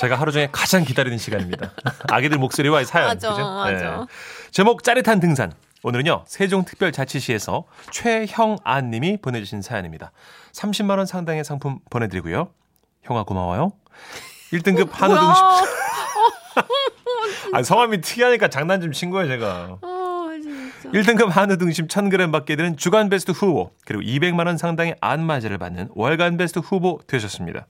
제가 하루 중에 가장 기다리는 시간입니다. 아기들 목소리와의 사연. 맞아, 그죠? 맞아. 제목 짜릿한 등산. 오늘은요, 세종특별자치시에서 최형안 님이 보내주신 사연입니다. 30만 원 상당의 상품 보내드리고요. 형아, 고마워요. 1등급 한우 등심. 아, 성함이 특이하니까 장난 좀 친 거예요, 제가. 어, 진짜. 1등급 한우 등심 1000g 받게 되는 주간 베스트 후보, 그리고 200만 원 상당의 안마제를 받는 월간 베스트 후보 되셨습니다.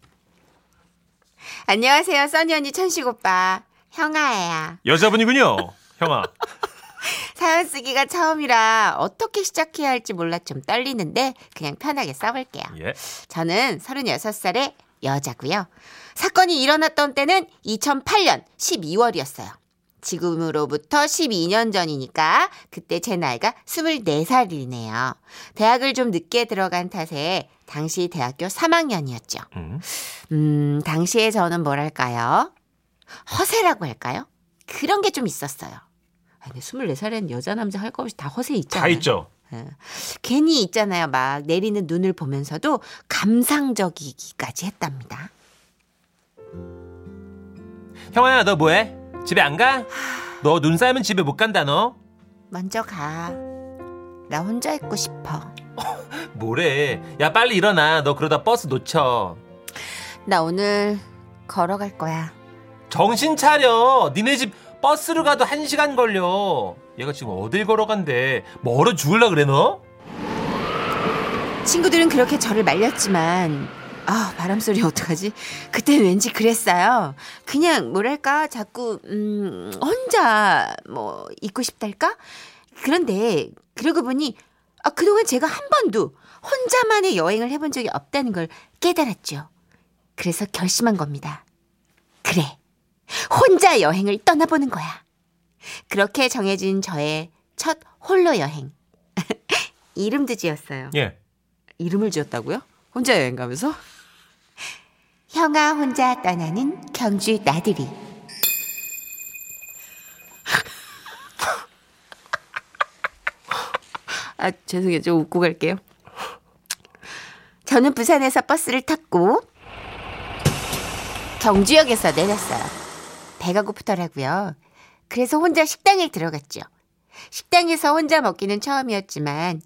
안녕하세요, 써니 언니 천식 오빠. 형아예요. 여자분이군요, 형아. 사연 쓰기가 처음이라 어떻게 시작해야 할지 몰라 좀 떨리는데 그냥 편하게 써볼게요. 예. 저는 36살의 여자고요. 사건이 일어났던 때는 2008년 12월이었어요. 지금으로부터 12년 전이니까 그때 제 나이가 24살이네요. 대학을 좀 늦게 들어간 탓에 당시 대학교 3학년이었죠. 음. 음, 당시에 저는 뭐랄까요? 허세라고 할까요? 그런 게 좀 있었어요. 아, 근데 24살엔 여자, 남자 할 거 없이 다 허세 있잖아요. 다 있죠. 예. 괜히 있잖아요. 막 내리는 눈을 보면서도 감상적이기까지 했답니다. 형아야, 너 뭐해? 집에 안 가? 너 눈 쌓이면 집에 못 간다, 너? 먼저 가. 나 혼자 있고 싶어. 뭐래? 야, 빨리 일어나. 너 그러다 버스 놓쳐. 나 오늘 걸어갈 거야. 정신 차려. 니네 집 버스로 가도 한 시간 걸려. 얘가 지금 어딜 걸어간대. 멀어 죽을라 그래, 너? 친구들은 그렇게 저를 말렸지만 아 바람소리 어떡하지? 그때 왠지 그랬어요. 그냥 뭐랄까 자꾸 음 혼자 뭐 있고 싶달까? 그런데 그러고 보니 아 그동안 제가 한 번도 혼자만의 여행을 해본 적이 없다는 걸 깨달았죠. 그래서 결심한 겁니다. 그래 혼자 여행을 떠나보는 거야. 그렇게 정해진 저의 첫 홀로 여행. 이름도 지었어요. 예. 이름을 지었다고요? 혼자 여행 가면서? 형아 혼자 떠나는 경주 나들이. 아, 죄송해요. 좀 웃고 갈게요. 저는 부산에서 버스를 탔고 경주역에서 내렸어요. 배가 고프더라고요. 그래서 혼자 식당에 들어갔죠. 식당에서 혼자 먹기는 처음이었지만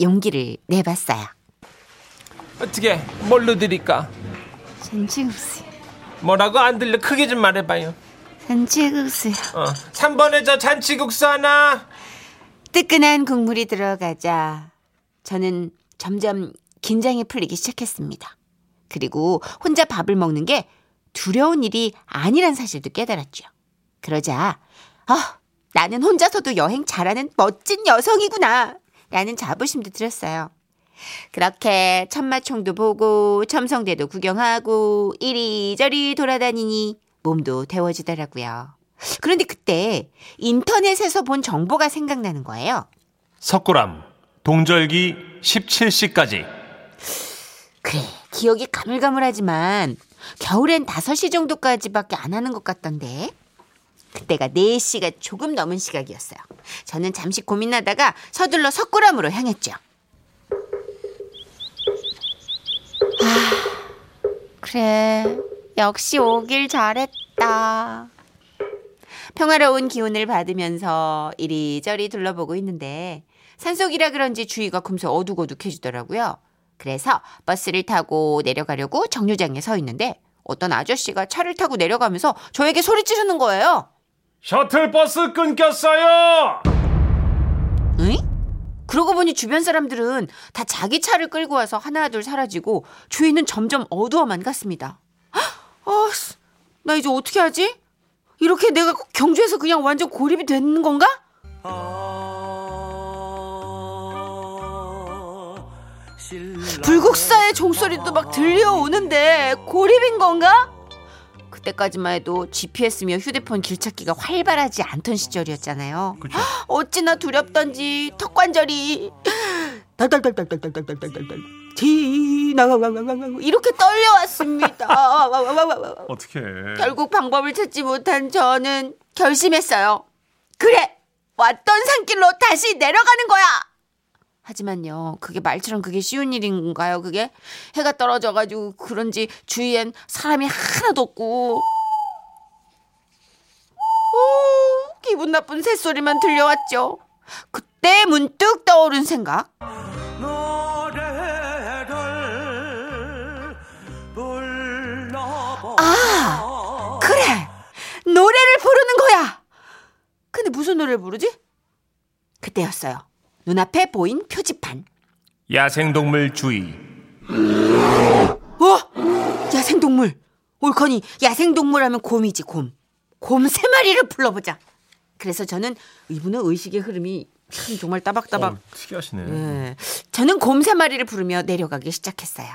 용기를 내봤어요. 어떻게 뭘로 드릴까? 잔치국수, 뭐라고 안 들려 크게 좀 말해봐요. 잔치국수. 어, 3번에 저 잔치국수 하나. 뜨끈한 국물이 들어가자 저는 점점 긴장이 풀리기 시작했습니다. 그리고 혼자 밥을 먹는 게 두려운 일이 아니란 사실도 깨달았죠. 그러자 아, 나는 혼자서도 여행 잘하는 멋진 여성이구나 라는 자부심도 들었어요. 그렇게 천마총도 보고 첨성대도 구경하고 이리저리 돌아다니니 몸도 데워지더라고요. 그런데 그때 인터넷에서 본 정보가 생각나는 거예요. 석굴암 동절기 17시까지. 그래, 기억이 가물가물하지만 겨울엔 5시 정도까지밖에 안 하는 것 같던데. 그때가 4시가 조금 넘은 시각이었어요. 저는 잠시 고민하다가 서둘러 석굴암으로 향했죠. 아, 그래. 역시 오길 잘했다. 평화로운 기운을 받으면서 이리저리 둘러보고 있는데 산속이라 그런지 주위가 금세 어둑어둑해지더라고요. 그래서 버스를 타고 내려가려고 정류장에 서 있는데 어떤 아저씨가 차를 타고 내려가면서 저에게 소리 지르는 거예요. 셔틀버스 끊겼어요. 응? 그러고 보니 주변 사람들은 다 자기 차를 끌고 와서 하나 둘 사라지고 주위는 점점 어두워만 갔습니다. 헉, 아, 씨, 나 이제 어떻게 하지? 이렇게 내가 경주에서 그냥 완전 고립이 되는 건가? 불국사의 종소리도 막 들려오는데 고립인 건가? 그때까지만 해도 GPS며 휴대폰 길찾기가 활발하지 않던 시절이었잖아요. 그렇죠. 어찌나 두렵던지 턱관절이 달달달달달달달달달달 지나 이렇게 떨려왔습니다. 어떻게? 결국 방법을 찾지 못한 저는 결심했어요. 그래 왔던 산길로 다시 내려가는 거야. 하지만요, 그게 말처럼 그게 쉬운 일인가요? 그게 해가 떨어져가지고 그런지 주위엔 사람이 하나도 없고 오, 기분 나쁜 새소리만 들려왔죠. 그때 문득 떠오른 생각. 노래를 부르지? 그때였어요. 눈앞에 보인 표지판. 야생동물 주의. 어? 야생동물. 옳거니 야생동물 하면 곰이지 곰. 곰 세 마리를 불러보자. 그래서 저는 이분의 의식의 흐름이 참 정말 따박따박. 어, 특이하시네. 예. 저는 곰 세 마리를 부르며 내려가기 시작했어요.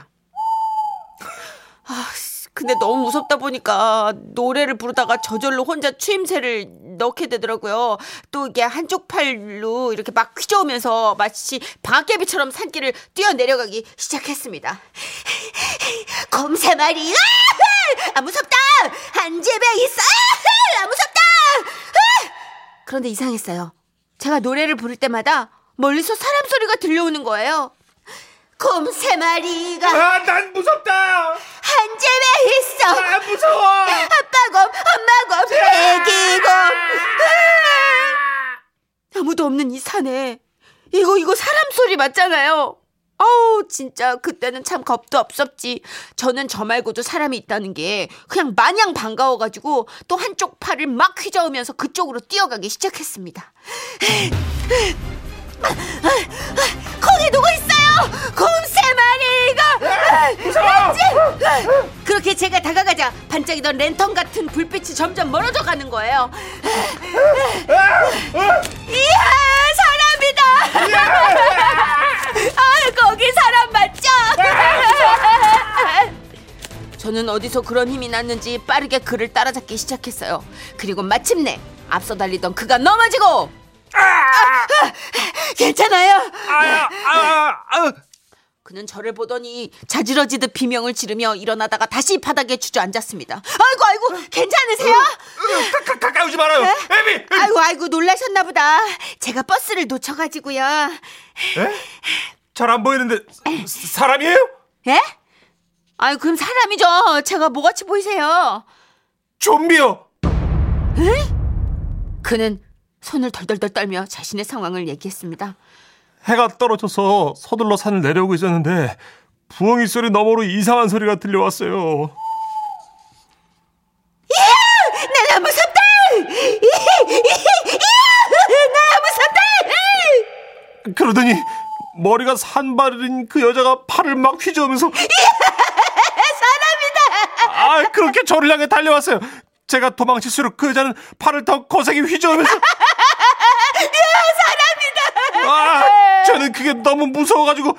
아, 씨, 근데 너무 무섭다 보니까 노래를 부르다가 저절로 혼자 추임새를 넣게 되더라고요. 또 이게 한쪽 팔로 이렇게 막 휘저으면서 마치 방앗개비처럼 산길을 뛰어 내려가기 시작했습니다. 곰세 마리, 아! 아 무섭다! 한 집에 있어! 아, 무섭다! 아! 그런데 이상했어요. 제가 노래를 부를 때마다 멀리서 사람 소리가 들려오는 거예요. 곰 세 마리가 아, 난 무섭다. 한 집에 있어. 아, 무서워. 아빠 곰, 엄마 곰, 애기 곰. 아! 아무도 산에 이거 이거 사람 소리 맞잖아요. 아우 진짜 그때는 참 겁도 없었지. 저는 저 말고도 사람이 있다는 게 그냥 마냥 반가워가지고 또 한쪽 팔을 막 휘저으면서 그쪽으로 뛰어가기 시작했습니다. 거기 누구 있어요? 곰세 마리가. 그렇게 제가 다가가자 반짝이던 랜턴 같은 불빛이 점점 멀어져 가는 거예요. 저는 어디서 그런 힘이 났는지 빠르게 그를 따라잡기 시작했어요. 그리고 마침내 앞서 달리던 그가 넘어지고 아, 아, 괜찮아요. 아, 아, 아. 그는 저를 보더니 자지러지듯 비명을 지르며 일어나다가 다시 바닥에 주저앉았습니다. 아이고 아이고 괜찮으세요? 가, 가 까이 오지 말아요. 에 비. 아이고 아이고 놀라셨나 보다. 제가 버스를 놓쳐가지고요. 잘안 보이는데 사- 사람이에요? 예? 아이 그럼 사람이죠. 제가 뭐같이 보이세요? 좀비요. 그는 손을 덜덜덜 떨며 자신의 상황을 얘기했습니다. 해가 떨어져서 서둘러 산을 내려오고 있었는데 부엉이 소리 너머로 이상한 소리가 들려왔어요. 내가 무섭다! 나 무섭다! 그러더니 머리가 산발인 그 여자가 팔을 막 휘저으면서. 아 그렇게 저를 향해 달려왔어요. 제가 도망칠수록 그 여자는 팔을 더 거세게 휘저으면서 사람이다. 아 저는 그게 너무 무서워가지고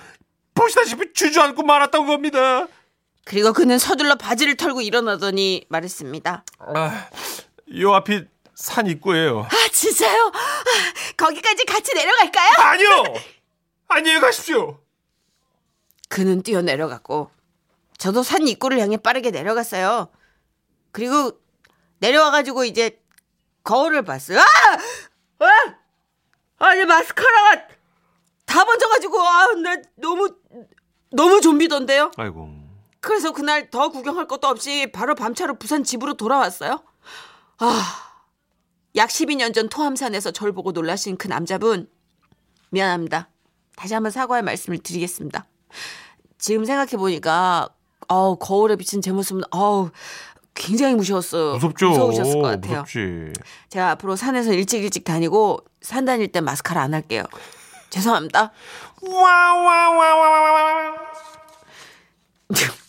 보시다시피 주저앉고 말았던 겁니다. 그리고 그는 서둘러 바지를 털고 일어나더니 말했습니다. 아, 요 앞이 산 입구예요. 아 진짜요? 아, 거기까지 같이 내려갈까요? 아니요. 안녕히 가십시오. 그는 뛰어 내려갔고 저도 산 입구를 향해 빠르게 내려갔어요. 그리고 내려와가지고 이제 거울을 봤어요. 아! 아! 아니 마스카라가 다 번져가지고 아 나 너무 너무 좀비던데요. 아이고. 그래서 그날 더 구경할 것도 없이 바로 밤차로 부산 집으로 돌아왔어요. 아, 약 12년 전 토함산에서 절 보고 놀라신 그 남자분 미안합니다. 다시 한번 사과의 말씀을 드리겠습니다. 지금 생각해 보니까 어우 거울에 비친 제 모습은 어우 굉장히 무서웠어요. 무섭죠. 무서우셨을 것 같아요. 무섭지. 제가 앞으로 산에서 일찍 일찍 다니고 산 다닐 때 마스카라 안 할게요. 죄송합니다. 와와와와와.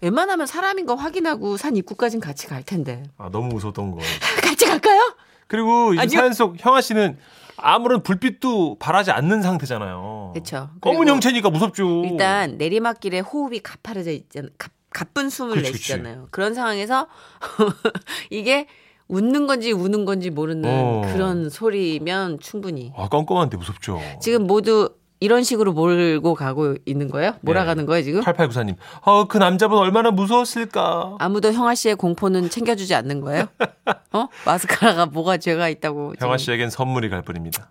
웬만하면 사람인 거 확인하고 산 입구까진 같이 갈 텐데. 아 너무 무서웠던 거. 같이 갈까요? 그리고 이. 사연 속 형아 씨는 아무런 불빛도 발하지 않는 상태잖아요. 그쵸. 검은 형체니까 무섭죠. 일단 내리막길에 호흡이 가파르져 있잖아요. 가, 가쁜 숨을 그치, 내쉬잖아요. 그런 상황에서 이게 웃는 건지 우는 건지 모르는 어. 그런 소리면 충분히 아 껌껌한데 무섭죠. 지금 모두 이런 식으로 몰고 가고 있는 거예요? 몰아가는 거예요 지금? 8894님. 어, 그 남자분 얼마나 무서웠을까. 아무도 형아 씨의 공포는 챙겨주지 않는 거예요? 어? 마스카라가 뭐가 죄가 있다고? 형아 지금. 씨에겐 선물이 갈 뿐입니다.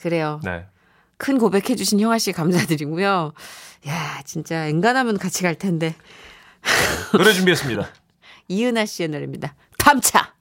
그래요. 네. 큰 고백해주신 형아 씨 감사드리고요. 야 진짜 엔간하면 같이 갈 텐데 노래 준비했습니다. 이은하 씨의 노래입니다. 밤차.